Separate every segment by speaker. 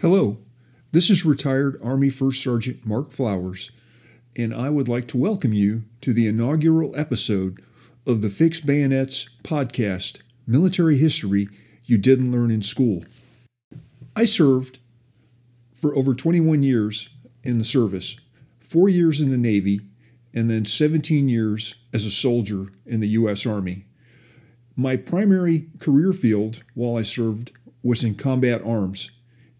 Speaker 1: Hello, this is retired Army First Sergeant Mark Flowers, and I would like to welcome you to the inaugural episode of the Fix Bayonets podcast, Military History You Didn't Learn in School. I served for over 21 years in the service, four years in the Navy, and then 17 years as a soldier in the U.S. Army. My primary career field while I served was in combat arms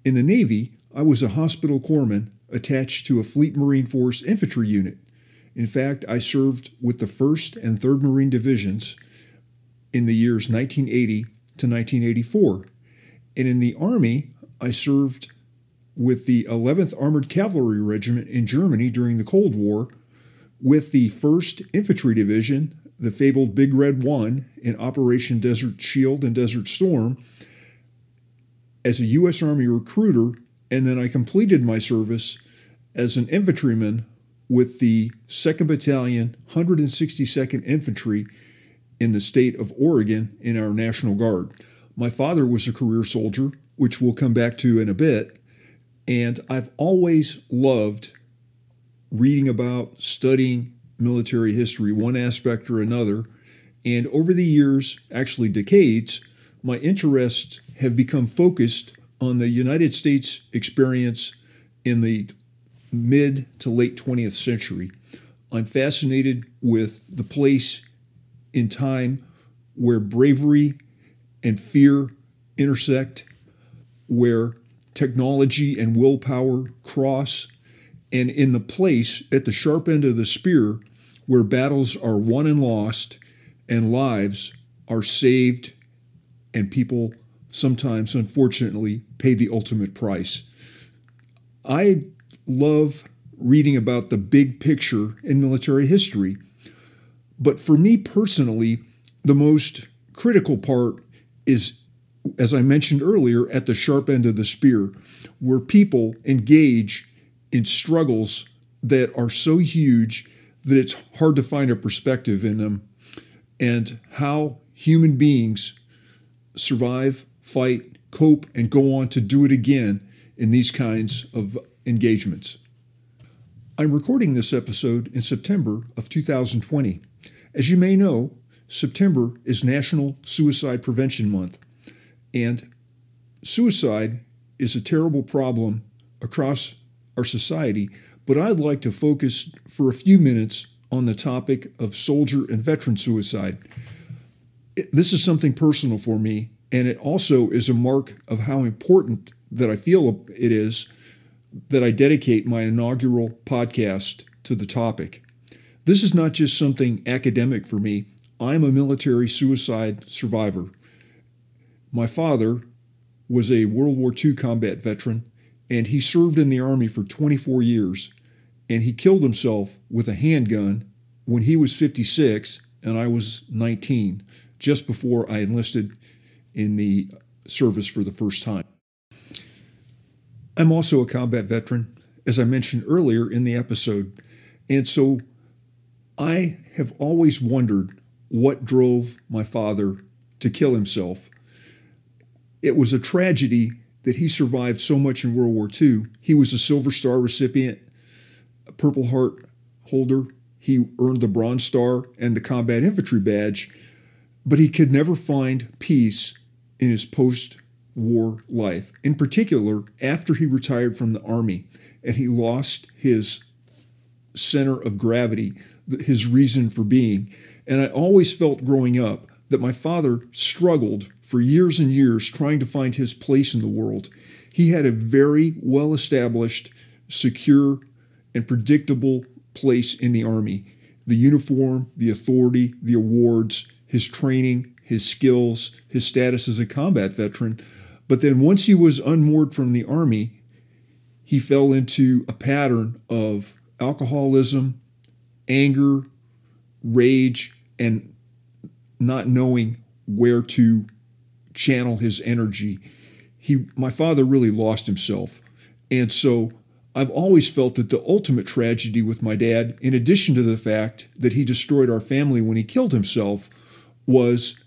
Speaker 1: in the Navy, I was a hospital corpsman attached to a Fleet Marine Force infantry unit. In fact, I served with the 1st and 3rd Marine Divisions in the years 1980 to 1984. And in the Army, I served with the 11th Armored Cavalry Regiment in Germany during the Cold War, with the 1st Infantry Division, the fabled Big Red One, in Operation Desert Shield and Desert Storm, as a U.S. Army recruiter, and then I completed my service as an infantryman with the 2nd Battalion, 162nd Infantry in the state of Oregon in our National Guard. My father was a career soldier, which we'll come back to in a bit, and I've always loved reading about, studying military history, one aspect or another. And over the years, actually decades, my interests have become focused on the United States experience in the mid to late 20th century. I'm fascinated with the place in time where bravery and fear intersect, where technology and willpower cross, and in the place at the sharp end of the spear where battles are won and lost and lives are saved and people sometimes, unfortunately, pay the ultimate price. I love reading about the big picture in military history, but for me personally, the most critical part is, as I mentioned earlier, at the sharp end of the spear, where people engage in struggles that are so huge that it's hard to find a perspective in them, and how human beings survive, fight, cope, and go on to do it again in these kinds of engagements. I'm recording this episode in September of 2020. As you may know, September is National Suicide Prevention Month, and suicide is a terrible problem across our society, but I'd like to focus for a few minutes on the topic of soldier and veteran suicide this is something personal for me, and it also is a mark of how important that I feel it is that I dedicate my inaugural podcast to the topic. This is not just something academic for me. I'm a military suicide survivor. My father was a World War II combat veteran, and he served in the Army for 24 years. And he killed himself with a handgun when he was 56 and I was 19 just before I enlisted in the service for the first time. I'm also a combat veteran, as I mentioned earlier in the episode, and so I have always wondered what drove my father to kill himself. It was a tragedy that he survived so much in World War II. He was a Silver Star recipient, a Purple Heart holder. He earned the Bronze Star and the Combat Infantry Badge but he could never find peace in his post war life, in particular after he retired from the Army and he lost his center of gravity, his reason for being. And I always felt growing up that my father struggled for years and years trying to find his place in the world. He had a very well established, secure, and predictable place in the Army. The uniform, the authority, the awards, his training, his skills, his status as a combat veteran. But then once he was unmoored from the Army, he fell into a pattern of alcoholism, anger, rage, and not knowing where to channel his energy. He, my father really lost himself. And so I've always felt that the ultimate tragedy with my dad, in addition to the fact that he destroyed our family when he killed himself, was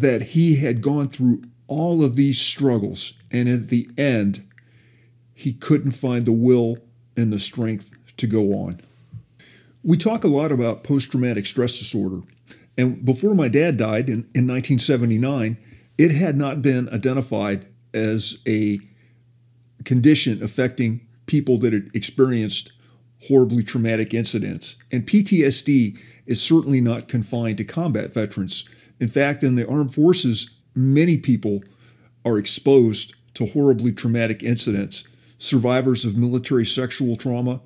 Speaker 1: that he had gone through all of these struggles, and at the end, he couldn't find the will and the strength to go on. We talk a lot about post traumatic stress disorder. And before my dad died in, in 1979, it had not been identified as a condition affecting people that had experienced horribly traumatic incidents. And PTSD is certainly not confined to combat veterans. In fact, in the armed forces, many people are exposed to horribly traumatic incidents. Survivors of military sexual trauma,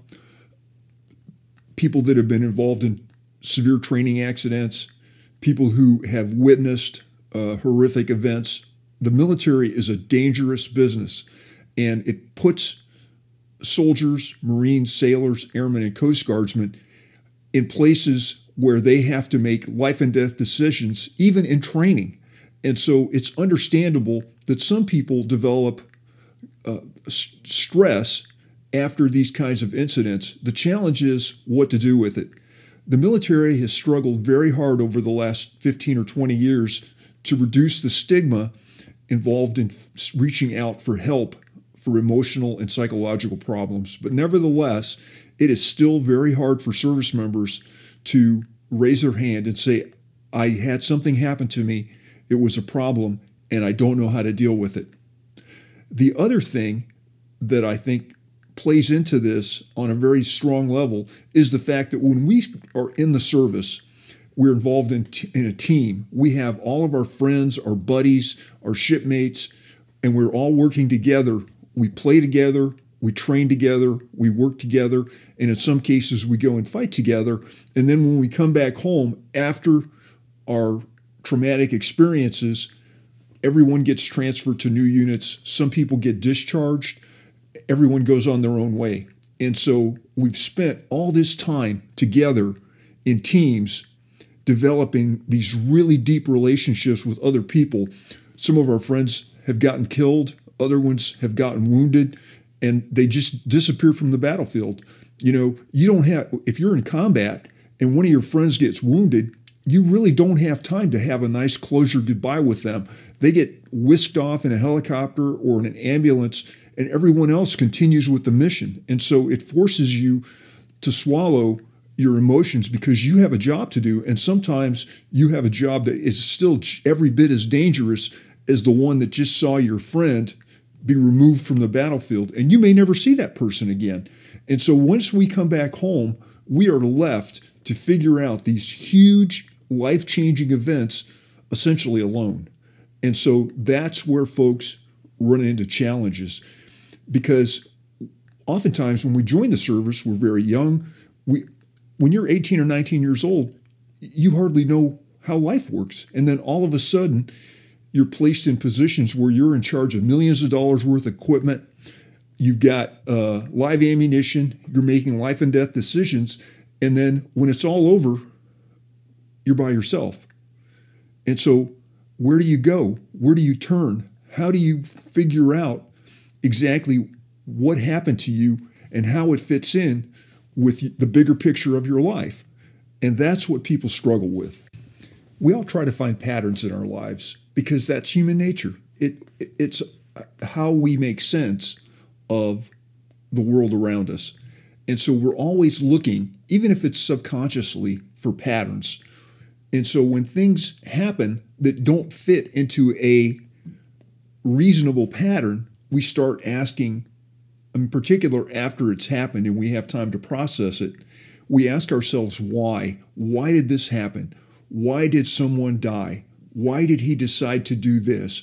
Speaker 1: people that have been involved in severe training accidents, people who have witnessed uh, horrific events. The military is a dangerous business and it puts soldiers, Marines, sailors, airmen, and Coast Guardsmen in places where they have to make life and death decisions, even in training. And so it's understandable that some people develop uh, stress after these kinds of incidents. The challenge is what to do with it. The military has struggled very hard over the last 15 or 20 years to reduce the stigma involved in reaching out for help for emotional and psychological problems. But nevertheless, it is still very hard for service members to raise their hand and say, I had something happen to me, it was a problem, and I don't know how to deal with it. The other thing that I think plays into this on a very strong level is the fact that when we are in the service, we're involved in, t- in a team. We have all of our friends, our buddies, our shipmates, and we're all working together. We play together, we train together, we work together, and in some cases, we go and fight together. And then when we come back home after our traumatic experiences, everyone gets transferred to new units. Some people get discharged everyone goes on their own way. And so we've spent all this time together in teams developing these really deep relationships with other people. Some of our friends have gotten killed, other ones have gotten wounded, and they just disappear from the battlefield. You know, you don't have, if you're in combat and one of your friends gets wounded, you really don't have time to have a nice closure goodbye with them. They get whisked off in a helicopter or in an ambulance and everyone else continues with the mission. And so it forces you to swallow your emotions because you have a job to do. And sometimes you have a job that is still every bit as dangerous as the one that just saw your friend be removed from the battlefield. And you may never see that person again. And so once we come back home, we are left to figure out these huge life changing events essentially alone. And so that's where folks run into challenges because oftentimes when we join the service, we're very young. We, when you're 18 or 19 years old, you hardly know how life works. And then all of a sudden, you're placed in positions where you're in charge of millions of dollars worth of equipment. You've got uh, live ammunition. You're making life and death decisions. And then when it's all over, you're by yourself. And so, where do you go? Where do you turn? How do you figure out exactly what happened to you and how it fits in with the bigger picture of your life. And that's what people struggle with. We all try to find patterns in our lives because that's human nature. It, it's how we make sense of the world around us. And so we're always looking, even if it's subconsciously, for patterns. And so when things happen that don't fit into a reasonable pattern, we start asking, in particular after it's happened and we have time to process it, we ask ourselves why. Why did this happen? Why did someone die? Why did he decide to do this?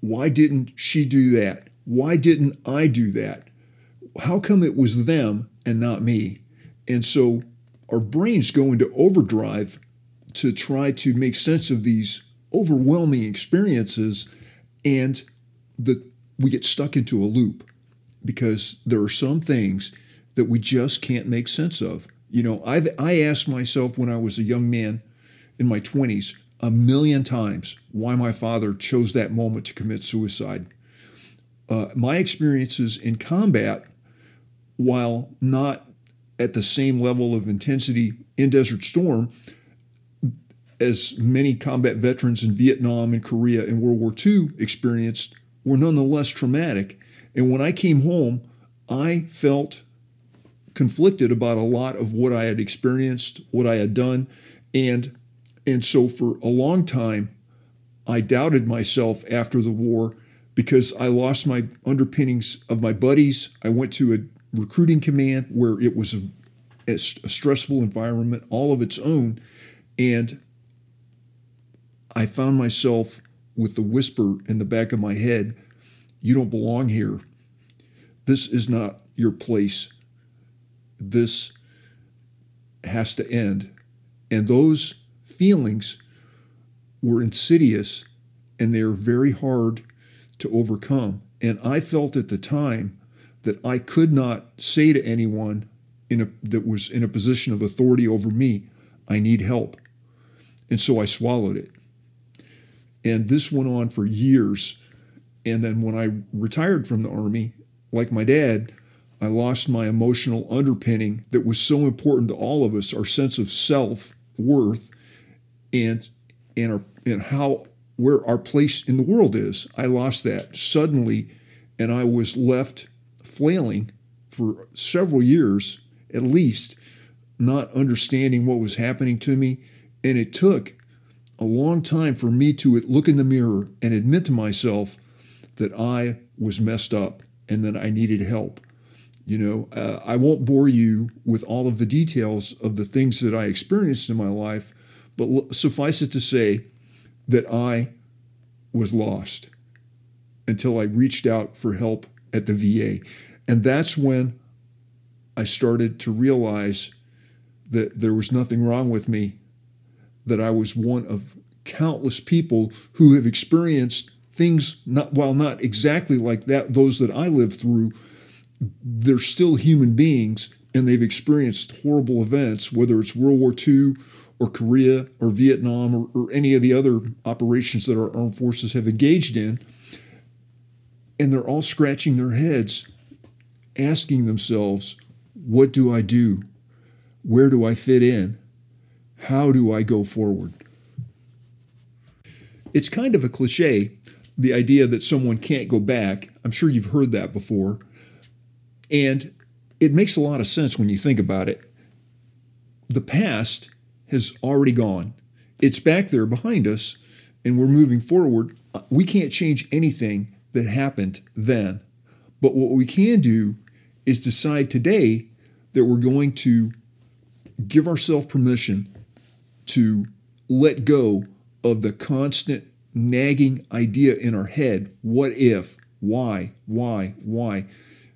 Speaker 1: Why didn't she do that? Why didn't I do that? How come it was them and not me? And so our brains go into overdrive to try to make sense of these overwhelming experiences and the we get stuck into a loop because there are some things that we just can't make sense of. You know, I've I asked myself when I was a young man in my 20s a million times why my father chose that moment to commit suicide. Uh, my experiences in combat, while not at the same level of intensity in Desert Storm as many combat veterans in Vietnam and Korea and World War II experienced, were nonetheless traumatic. And when I came home, I felt conflicted about a lot of what I had experienced, what I had done, and and so for a long time I doubted myself after the war because I lost my underpinnings of my buddies. I went to a recruiting command where it was a, a stressful environment all of its own and I found myself with the whisper in the back of my head, you don't belong here. This is not your place. This has to end. And those feelings were insidious and they're very hard to overcome. And I felt at the time that I could not say to anyone in a, that was in a position of authority over me, I need help. And so I swallowed it. And this went on for years. And then when I retired from the Army, like my dad, I lost my emotional underpinning that was so important to all of us, our sense of self worth and and our and how where our place in the world is. I lost that suddenly and I was left flailing for several years at least, not understanding what was happening to me. And it took a long time for me to look in the mirror and admit to myself that I was messed up and that I needed help. You know, uh, I won't bore you with all of the details of the things that I experienced in my life, but suffice it to say that I was lost until I reached out for help at the VA. And that's when I started to realize that there was nothing wrong with me that I was one of countless people who have experienced things not while not exactly like that those that I lived through they're still human beings and they've experienced horrible events whether it's World War II or Korea or Vietnam or, or any of the other operations that our armed forces have engaged in and they're all scratching their heads asking themselves what do I do where do I fit in how do I go forward? It's kind of a cliche, the idea that someone can't go back. I'm sure you've heard that before. And it makes a lot of sense when you think about it. The past has already gone, it's back there behind us, and we're moving forward. Uh, we can't change anything that happened then. But what we can do is decide today that we're going to give ourselves permission to let go of the constant nagging idea in our head what if, why, why, why.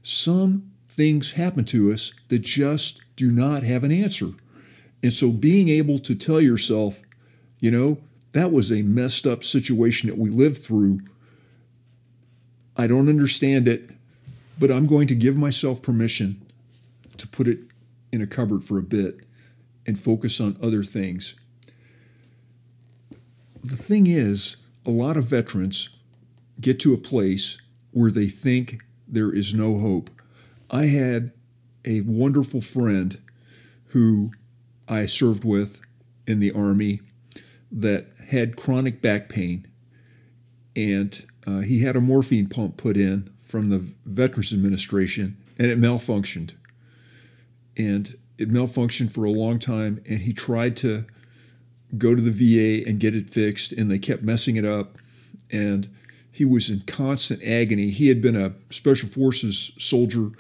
Speaker 1: Some things happen to us that just do not have an answer. And so being able to tell yourself, you know, that was a messed up situation that we lived through. I don't understand it, but I'm going to give myself permission to put it in a cupboard for a bit and focus on other things the thing is, a lot of veterans get to a place where they think there is no hope. I had a wonderful friend who I served with in the Army that had chronic back pain. And uh, he had a morphine pump put in from the Veterans Administration and it malfunctioned. And it malfunctioned for a long time. And he tried to go to the VA and get it fixed, and they kept messing it up. And he was in constant agony. He had been a Special Forces soldier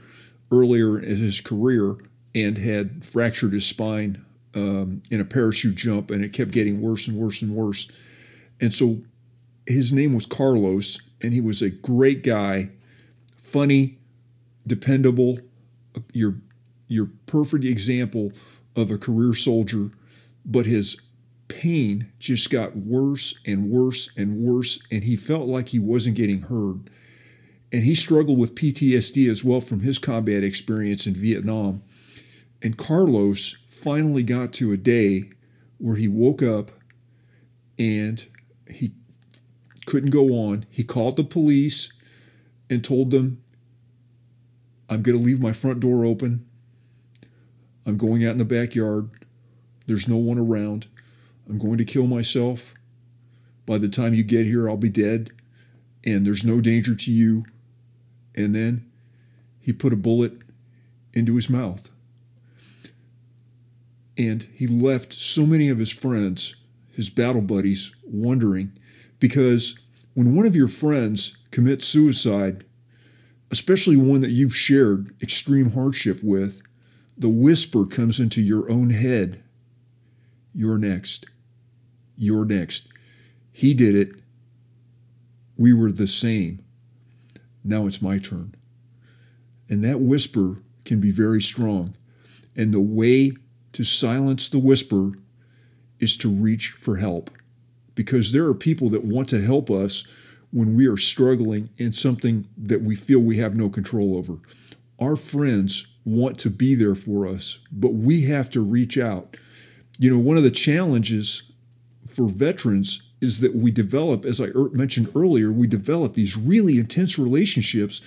Speaker 1: earlier in his career and had fractured his spine um, in a parachute jump, and it kept getting worse and worse and worse. And so his name was Carlos, and he was a great guy, funny, dependable, your your perfect example of a career soldier, but his pain just got worse and worse and worse, and he felt like he wasn't getting heard. And he struggled with PTSD as well from his combat experience in Vietnam. And Carlos finally got to a day where he woke up and he couldn't go on. He called the police and told them, I'm going to leave my front door open. I'm going out in the backyard. There's no one around. I'm going to kill myself. By the time you get here, I'll be dead, and there's no danger to you. and then he put a bullet into his mouth. And he left so many of his friends, his battle buddies, wondering because when one of your friends commits suicide, especially one that you've shared extreme hardship with, the whisper comes into your own head You're next. You're next. He did it. We were the same. Now it's my turn. And that whisper can be very strong. And the way to silence the whisper is to reach for help. Because there are people that want to help us when we are struggling in something that we feel we have no control over. Our friends want to be there for us, but we have to reach out. You know, one of the challenges for veterans is that we develop, as I er- mentioned earlier, we develop these really intense relationships.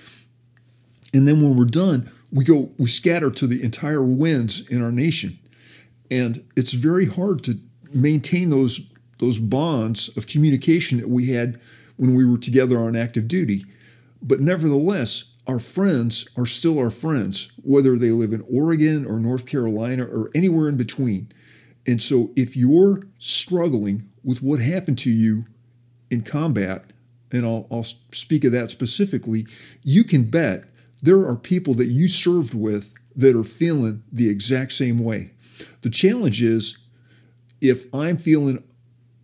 Speaker 1: And then when we're done, we go, we scatter to the entire winds in our nation. And it's very hard to maintain those, those bonds of communication that we had when we were together on active duty. But nevertheless, our friends are still our friends, whether they live in Oregon or North Carolina or anywhere in between. And so if you're struggling with what happened to you in combat, and I'll, I'll speak of that specifically, you can bet there are people that you served with that are feeling the exact same way. The challenge is if I'm feeling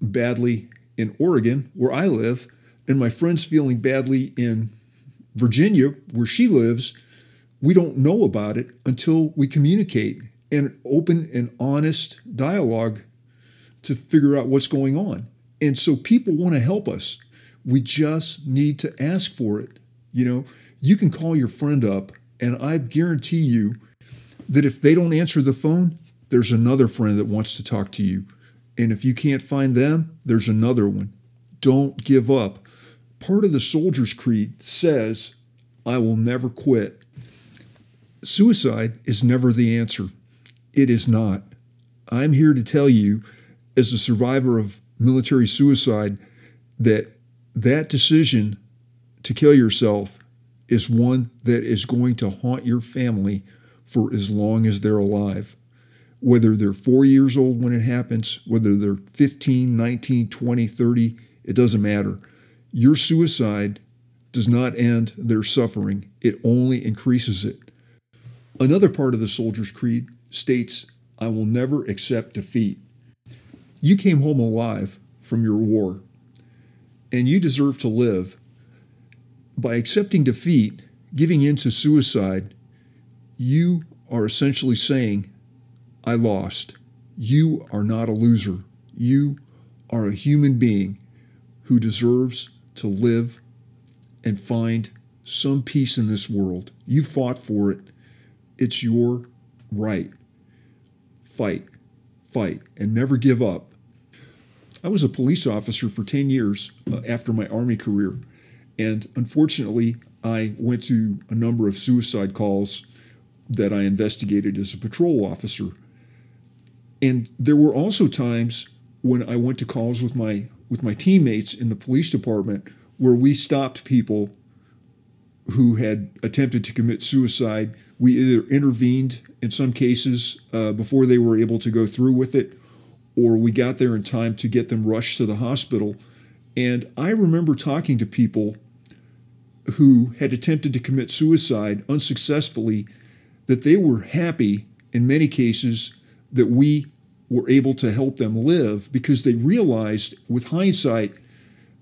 Speaker 1: badly in Oregon, where I live, and my friend's feeling badly in Virginia, where she lives, we don't know about it until we communicate and open and honest dialogue to figure out what's going on. And so people want to help us. We just need to ask for it. You know, you can call your friend up, and I guarantee you that if they don't answer the phone, there's another friend that wants to talk to you. And if you can't find them, there's another one. Don't give up. Part of the Soldier's Creed says, I will never quit. Suicide is never the answer. It is not. I'm here to tell you, as a survivor of military suicide, that that decision to kill yourself is one that is going to haunt your family for as long as they're alive. Whether they're four years old when it happens, whether they're 15, 19, 20, 30, it doesn't matter. Your suicide does not end their suffering, it only increases it. Another part of the Soldier's Creed states, I will never accept defeat. You came home alive from your war, and you deserve to live. By accepting defeat, giving in to suicide, you are essentially saying, I lost. You are not a loser. You are a human being who deserves to live and find some peace in this world. You fought for it. It's your right. Fight, fight, and never give up. I was a police officer for 10 years uh, after my Army career. And unfortunately, I went to a number of suicide calls that I investigated as a patrol officer. And there were also times when I went to calls with my with my teammates in the police department where we stopped people who had attempted to commit suicide. We either intervened in some cases uh, before they were able to go through with it, or we got there in time to get them rushed to the hospital. And I remember talking to people who had attempted to commit suicide unsuccessfully that they were happy in many cases that we were able to help them live because they realized with hindsight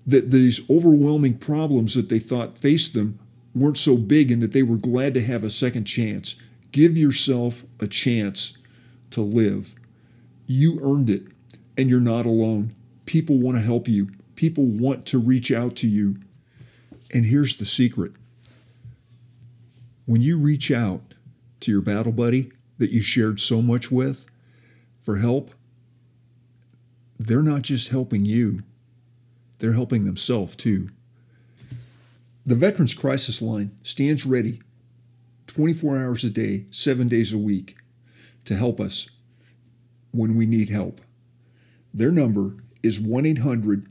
Speaker 1: that these overwhelming problems that they thought faced them weren't so big and that they were glad to have a second chance. Give yourself a chance to live. You earned it, and you're not alone. People want to help you, people want to reach out to you. And here's the secret when you reach out to your battle buddy that you shared so much with, for help, they're not just helping you, they're helping themselves too. The Veterans Crisis Line stands ready 24 hours a day, seven days a week to help us when we need help. Their number is 1 800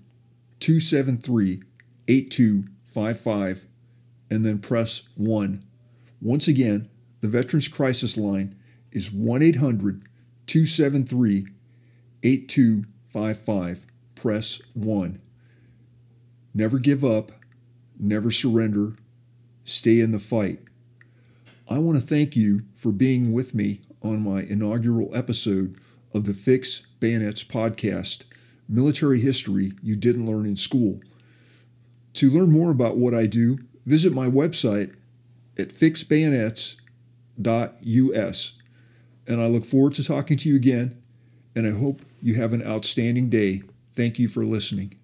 Speaker 1: 273 8255, and then press 1. Once again, the Veterans Crisis Line is 1 800 273 8255. Press 1. Never give up, never surrender, stay in the fight. I want to thank you for being with me on my inaugural episode of the Fix Bayonets podcast, Military History You Didn't Learn in School. To learn more about what I do, visit my website at fixbayonets.us. And I look forward to talking to you again, and I hope you have an outstanding day. Thank you for listening.